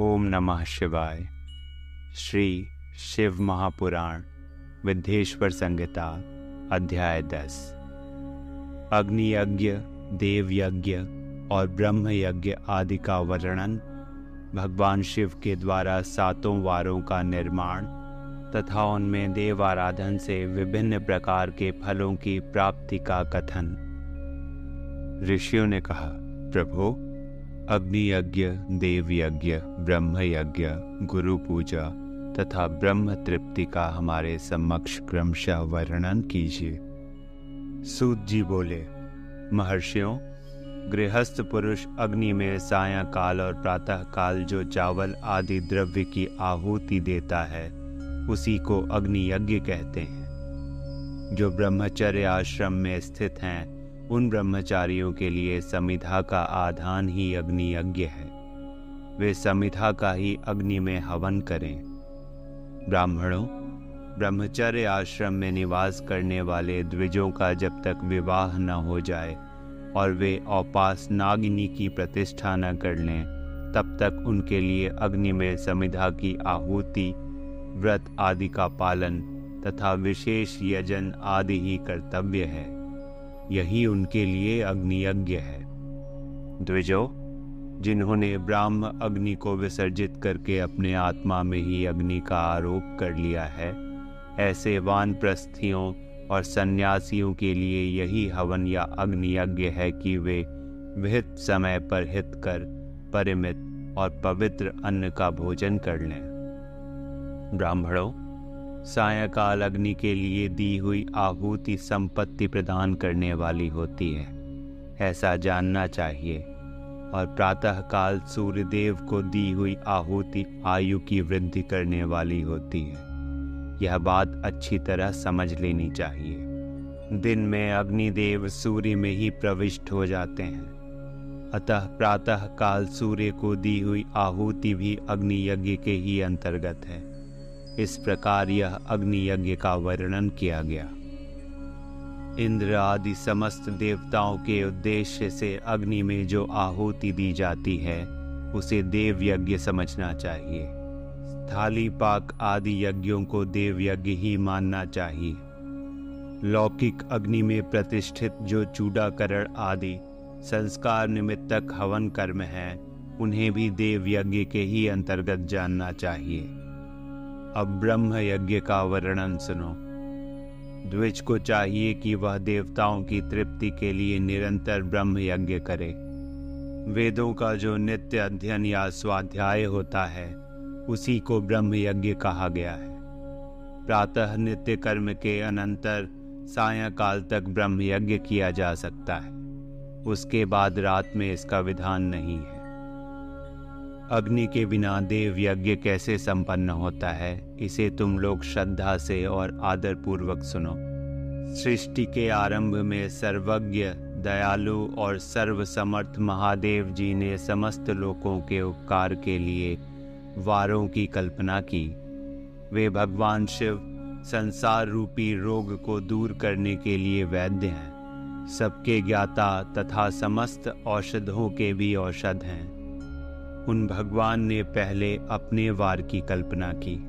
ओम नमः शिवाय। श्री शिव महापुराण विद्येश्वर संहिता, अध्याय दस। अग्नि यज्ञ देव यज्ञ और ब्रह्म यज्ञ आदि का वर्णन भगवान शिव के द्वारा सातों वारों का निर्माण तथा उनमें देव आराधन से विभिन्न प्रकार के फलों की प्राप्ति का कथन। ऋषियों ने कहा, प्रभु अग्नि यज्ञ देव यज्ञ ब्रह्म यज्ञ गुरु पूजा तथा ब्रह्म तृप्ति का हमारे समक्ष क्रमशः वर्णन कीजिए। सूत जी बोले, महर्षियों, गृहस्थ पुरुष अग्नि में सायंकाल और प्रातः काल जो चावल आदि द्रव्य की आहुति देता है, उसी को अग्नि यज्ञ कहते हैं। जो ब्रह्मचर्य आश्रम में स्थित हैं उन ब्रह्मचारियों के लिए समिधा का आधान ही अग्नि यज्ञ है। वे समिधा का ही अग्नि में हवन करें। ब्राह्मणों, ब्रह्मचर्य आश्रम में निवास करने वाले द्विजों का जब तक विवाह न हो जाए और वे औपास नागिनी की प्रतिष्ठा न कर लें, तब तक उनके लिए अग्नि में समिधा की आहुति, व्रत आदि का पालन तथा विशेष यजन आदि ही कर्तव्य है। यही उनके लिए अग्नि यज्ञ है। द्विजो, जिन्होंने ब्राह्म अग्नि को विसर्जित करके अपने आत्मा में ही अग्नि का आरोप कर लिया है, ऐसे वानप्रस्थियों और सन्यासियों के लिए यही हवन या अग्नि यज्ञ है कि वे विहित समय पर हित कर, परिमित और पवित्र अन्न का भोजन कर लें। ब्राह्मणों सायकाल अग्नि के लिए दी हुई आहुति संपत्ति प्रदान करने वाली होती है। ऐसा जानना चाहिए। और प्रातः काल सूर्यदेव को दी हुई आहुति आयु की वृद्धि करने वाली होती है। यह बात अच्छी तरह समझ लेनी चाहिए। दिन में अग्निदेव सूर्य में ही प्रविष्ट हो जाते हैं। अतः प्रातः काल सूर्य को दी हुई आहुति भी अग्नि यज्ञ के ही अंतर्गत है। इस प्रकार यह अग्नि यज्ञ का वर्णन किया गया। इंद्र आदि समस्त देवताओं के उद्देश्य से अग्नि में जो आहुति दी जाती है, उसे देव यज्ञ समझना चाहिए। थाली पाक आदि यज्ञों को देव यज्ञ ही मानना चाहिए। लौकिक अग्नि में प्रतिष्ठित जो चूड़ाकरण आदि, संस्कार निमित्तक हवन कर्म है, उन्हें भी देव यज्ञ के ही अंतर्गत जानना चाहिए। अब ब्रह्म यज्ञ का वर्णन सुनो। द्विज को चाहिए कि वह देवताओं की तृप्ति के लिए निरंतर ब्रह्म यज्ञ करे। वेदों का जो नित्य अध्ययन या स्वाध्याय होता है, उसी को ब्रह्म यज्ञ कहा गया है। प्रातः नित्य कर्म के अनंतर सायंकाल तक ब्रह्म यज्ञ किया जा सकता है। उसके बाद रात में इसका विधान नहीं है। अग्नि के बिना देव यज्ञ कैसे संपन्न होता है, इसे तुम लोग श्रद्धा से और आदर पूर्वक सुनो। सृष्टि के आरंभ में सर्वज्ञ, दयालु और सर्वसमर्थ महादेव जी ने समस्त लोगों के उपकार के लिए वारों की कल्पना की। वे भगवान शिव, संसार रूपी रोग को दूर करने के लिए वैद्य हैं। सबके ज्ञाता तथा समस्त औषधों के भी औषध हैं। उन भगवान ने पहले अपने वार की कल्पना की,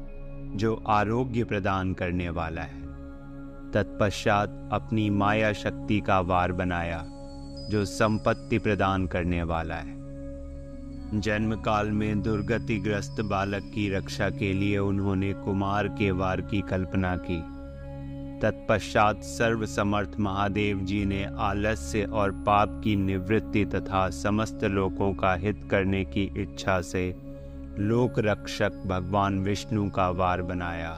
जो आरोग्य प्रदान करने वाला है। तत्पश्चात अपनी माया शक्ति का वार बनाया, जो संपत्ति प्रदान करने वाला है। जन्म काल में दुर्गतिग्रस्त बालक की रक्षा के लिए उन्होंने कुमार के वार की कल्पना की। तत्पश्चात सर्वसमर्थ महादेव जी ने आलस्य और पाप की निवृत्ति तथा समस्त लोगों का हित करने की इच्छा से लोक रक्षक भगवान विष्णु का वार बनाया।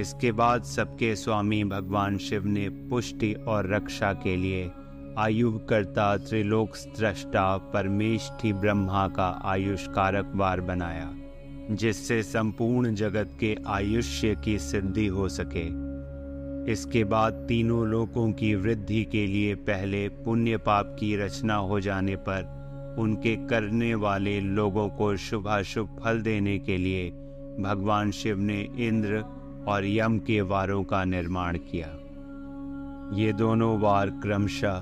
इसके बाद सबके स्वामी भगवान शिव ने पुष्टि और रक्षा के लिए आयुकर्ता त्रिलोक स्त्रष्टा परमेष्ठी ब्रह्मा का आयुष्कारक वार बनाया, जिससे संपूर्ण जगत के आयुष्य की सिद्धि हो सके। इसके बाद तीनों लोकों की वृद्धि के लिए पहले पुण्य पाप की रचना हो जाने पर उनके करने वाले लोगों को शुभाशुभ फल देने के लिए भगवान शिव ने इंद्र और यम के वारों का निर्माण किया। ये दोनों वार क्रमशः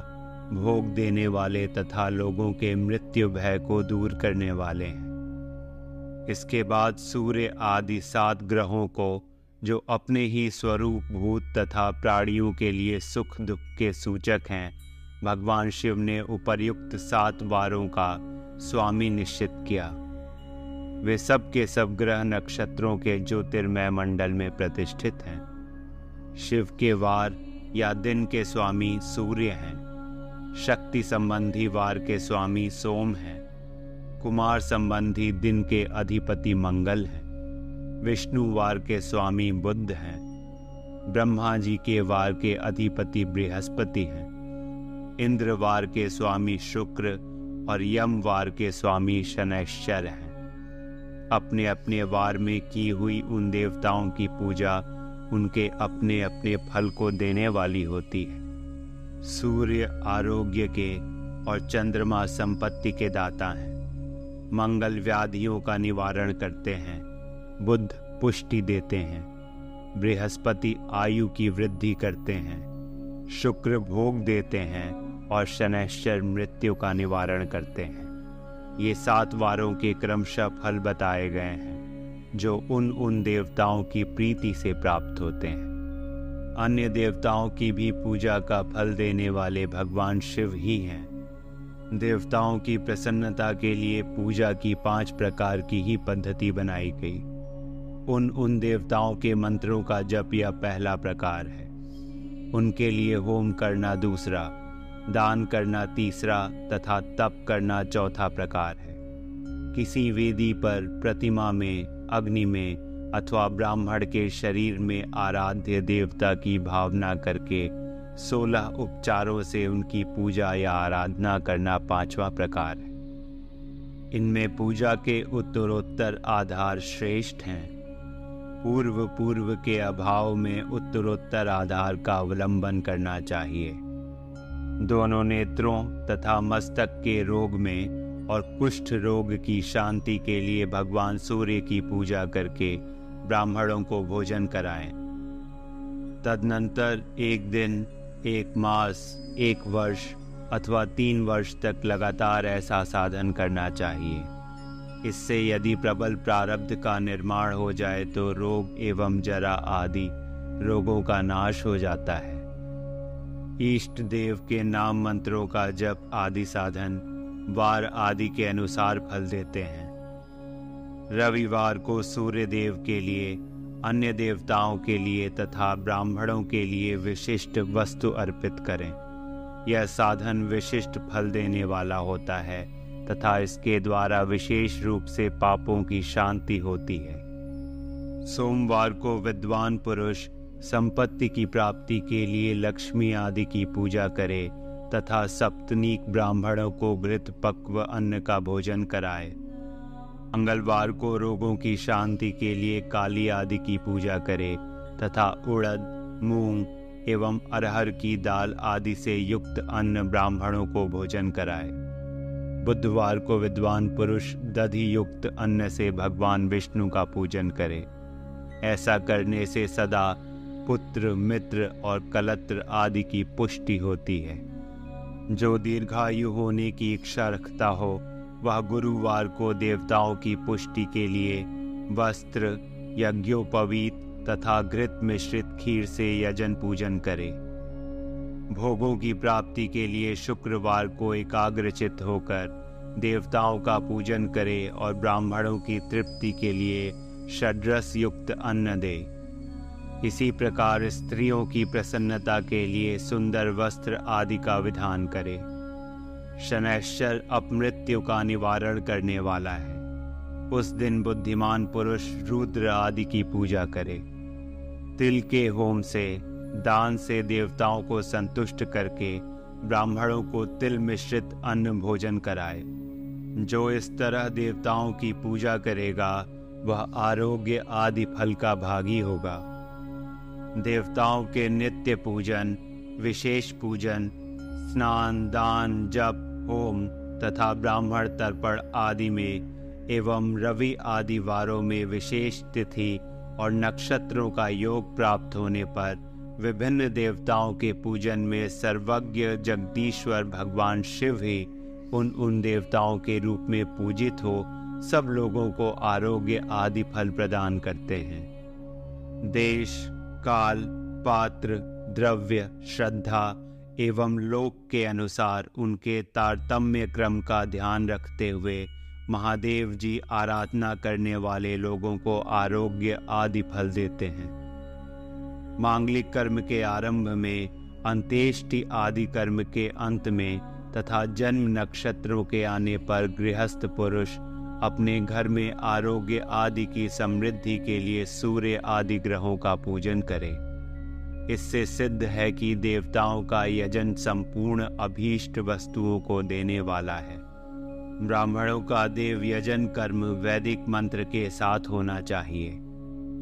भोग देने वाले तथा लोगों के मृत्यु भय को दूर करने वाले हैं। इसके बाद सूर्य आदि सात ग्रहों को जो अपने ही स्वरूप भूत तथा प्राणियों के लिए सुख दुख के सूचक हैं, भगवान शिव ने उपर्युक्त सात वारों का स्वामी निश्चित किया। वे सब के सब ग्रह नक्षत्रों के ज्योतिर्मय मंडल में प्रतिष्ठित हैं। शिव के वार या दिन के स्वामी सूर्य हैं। शक्ति संबंधी वार के स्वामी सोम हैं। कुमार संबंधी दिन के अधिपति मंगल हैं। विष्णु वार के स्वामी बुद्ध हैं। ब्रह्मा जी के वार के अधिपति बृहस्पति हैं। इंद्र वार के स्वामी शुक्र और यम वार के स्वामी शनैश्चर हैं। अपने अपने वार में की हुई उन देवताओं की पूजा उनके अपने अपने फल को देने वाली होती है। सूर्य आरोग्य के और चंद्रमा संपत्ति के दाता हैं। मंगल व्याधियों का निवारण करते हैं। बुद्ध पुष्टि देते हैं, बृहस्पति आयु की वृद्धि करते हैं, शुक्र भोग देते हैं और शनैश्चर मृत्यु का निवारण करते हैं। ये सात वारों के क्रमशः फल बताए गए हैं, जो उन उन देवताओं की प्रीति से प्राप्त होते हैं। अन्य देवताओं की भी पूजा का फल देने वाले भगवान शिव ही हैं। देवताओं की प्रसन्नता के लिए पूजा की पाँच प्रकार की ही पद्धति बनाई गई। उन उन देवताओं के मंत्रों का जप यह पहला प्रकार है। उनके लिए होम करना दूसरा, दान करना तीसरा तथा तप करना चौथा प्रकार है। किसी वेदी पर, प्रतिमा में, अग्नि में अथवा ब्राह्मण के शरीर में आराध्य देवता की भावना करके सोलह उपचारों से उनकी पूजा या आराधना करना पांचवा प्रकार है। इनमें पूजा के उत्तरोत्तर आधार श्रेष्ठ हैं। पूर्व पूर्व के अभाव में उत्तरोत्तर आधार का अवलंबन करना चाहिए। दोनों नेत्रों तथा मस्तक के रोग में और कुष्ठ रोग की शांति के लिए भगवान सूर्य की पूजा करके ब्राह्मणों को भोजन कराएँ। तदनंतर एक दिन, एक मास, एक वर्ष अथवा तीन वर्ष तक लगातार ऐसा साधन करना चाहिए। इससे यदि प्रबल प्रारब्ध का निर्माण हो जाए तो रोग एवं जरा आदि रोगों का नाश हो जाता है। इष्ट देव के नाम मंत्रों का जप आदि साधन वार आदि के अनुसार फल देते हैं। रविवार को सूर्य देव के लिए, अन्य देवताओं के लिए तथा ब्राह्मणों के लिए विशिष्ट वस्तु अर्पित करें। यह साधन विशिष्ट फल देने वाला होता है। तथा इसके द्वारा विशेष रूप से पापों की शांति होती है। सोमवार को विद्वान पुरुष संपत्ति की प्राप्ति के लिए लक्ष्मी आदि की पूजा करे तथा सप्तनीक ब्राह्मणों को घृत पक्व अन्न का भोजन कराए। मंगलवार को रोगों की शांति के लिए काली आदि की पूजा करे तथा उड़द, मूंग एवं अरहर की दाल आदि से युक्त अन्न ब्राह्मणों को भोजन कराए। बुधवार को विद्वान पुरुष दधि युक्त अन्न से भगवान विष्णु का पूजन करे। ऐसा करने से सदा पुत्र, मित्र और कलत्र आदि की पुष्टि होती है। जो दीर्घायु होने की इच्छा रखता हो, वह गुरुवार को देवताओं की पुष्टि के लिए वस्त्र, यज्ञोपवीत तथा घृत मिश्रित खीर से यजन पूजन करे। भोगों की प्राप्ति के लिए शुक्रवार को एकाग्रचित होकर देवताओं का पूजन करे और ब्राह्मणों की तृप्ति के लिए षड्रस युक्त अन्न दे। इसी प्रकार स्त्रियों की प्रसन्नता के लिए सुंदर वस्त्र आदि का विधान करे। शनैश्चर अपमृत्यु का निवारण करने वाला है। उस दिन बुद्धिमान पुरुष रुद्र आदि की पूजा करे। तिल के होम से, दान से देवताओं को संतुष्ट करके ब्राह्मणों को तिल मिश्रित अन्न भोजन कराए। जो इस तरह देवताओं की पूजा करेगा, वह आरोग्य आदि फल का भागी होगा। देवताओं के नित्य पूजन, विशेष पूजन, स्नान, दान, जप, होम तथा ब्राह्मण तर्पण आदि में एवं रवि आदि वारों में विशेष तिथि और नक्षत्रों का योग प्राप्त होने पर विभिन्न देवताओं के पूजन में सर्वज्ञ जगदीश्वर भगवान शिव ही उन उन देवताओं के रूप में पूजित हो, सब लोगों को आरोग्य आदि फल प्रदान करते हैं। देश, काल, पात्र, द्रव्य, श्रद्धा एवं लोक के अनुसार उनके तारतम्य क्रम का ध्यान रखते हुए महादेव जी आराधना करने वाले लोगों को आरोग्य आदि फल देते हैं। मांगलिक कर्म के आरंभ में, अंत्येष्टि आदि कर्म के अंत में तथा जन्म नक्षत्रों के आने पर गृहस्थ पुरुष अपने घर में आरोग्य आदि की समृद्धि के लिए सूर्य आदि ग्रहों का पूजन करें। इससे सिद्ध है कि देवताओं का यजन संपूर्ण अभीष्ट वस्तुओं को देने वाला है। ब्राह्मणों का देव यजन कर्म वैदिक मंत्र के साथ होना चाहिए।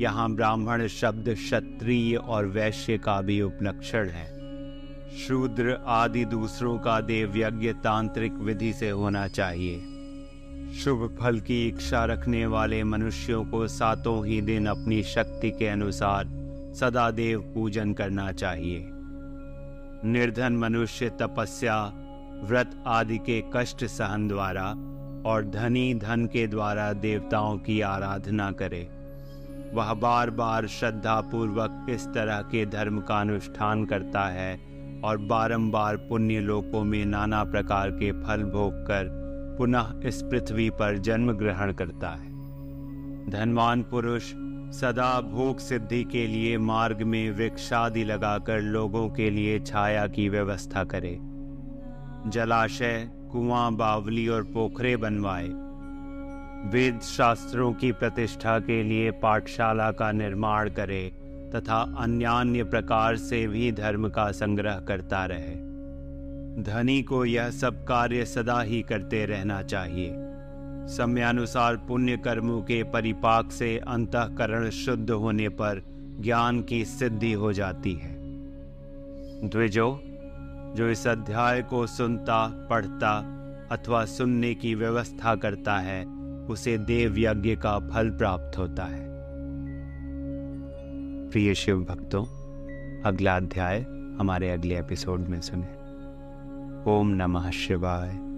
यहाँ ब्राह्मण शब्द क्षत्रिय और वैश्य का भी उपलक्षण है। शूद्र आदि दूसरों का देव यज्ञ तांत्रिक विधि से होना चाहिए। शुभ फल की इच्छा रखने वाले मनुष्यों को सातों ही दिन अपनी शक्ति के अनुसार सदा देव पूजन करना चाहिए। निर्धन मनुष्य तपस्या, व्रत आदि के कष्ट सहन द्वारा और धनी धन के द्वारा देवताओं की आराधना करे। वह बार बार श्रद्धा पूर्वक इस तरह के धर्म का अनुष्ठान करता है और बारंबार पुण्य लोकों में नाना प्रकार के फल भोग कर पुनः इस पृथ्वी पर जन्म ग्रहण करता है। धनवान पुरुष, सदा भोग सिद्धि के लिए मार्ग में वृक्षादि लगाकर लोगों के लिए छाया की व्यवस्था करे। जलाशय, कुआँ, बावली और पोखरे बनवाए। वेद शास्त्रों की प्रतिष्ठा के लिए पाठशाला का निर्माण करे। तथा अन्यान्य प्रकार से भी धर्म का संग्रह करता रहे। धनी को यह सब कार्य सदा ही करते रहना चाहिए। समयानुसार पुण्य कर्मों के परिपाक से अंतकरण शुद्ध होने पर ज्ञान की सिद्धि हो जाती है। द्विजो, जो इस अध्याय को सुनता, पढ़ता अथवा सुनने की व्यवस्था करता है, उसे देव यज्ञ का फल प्राप्त होता है। प्रिय शिव भक्तों अगला अध्याय हमारे अगले एपिसोड में सुने। ओम नमः शिवाय।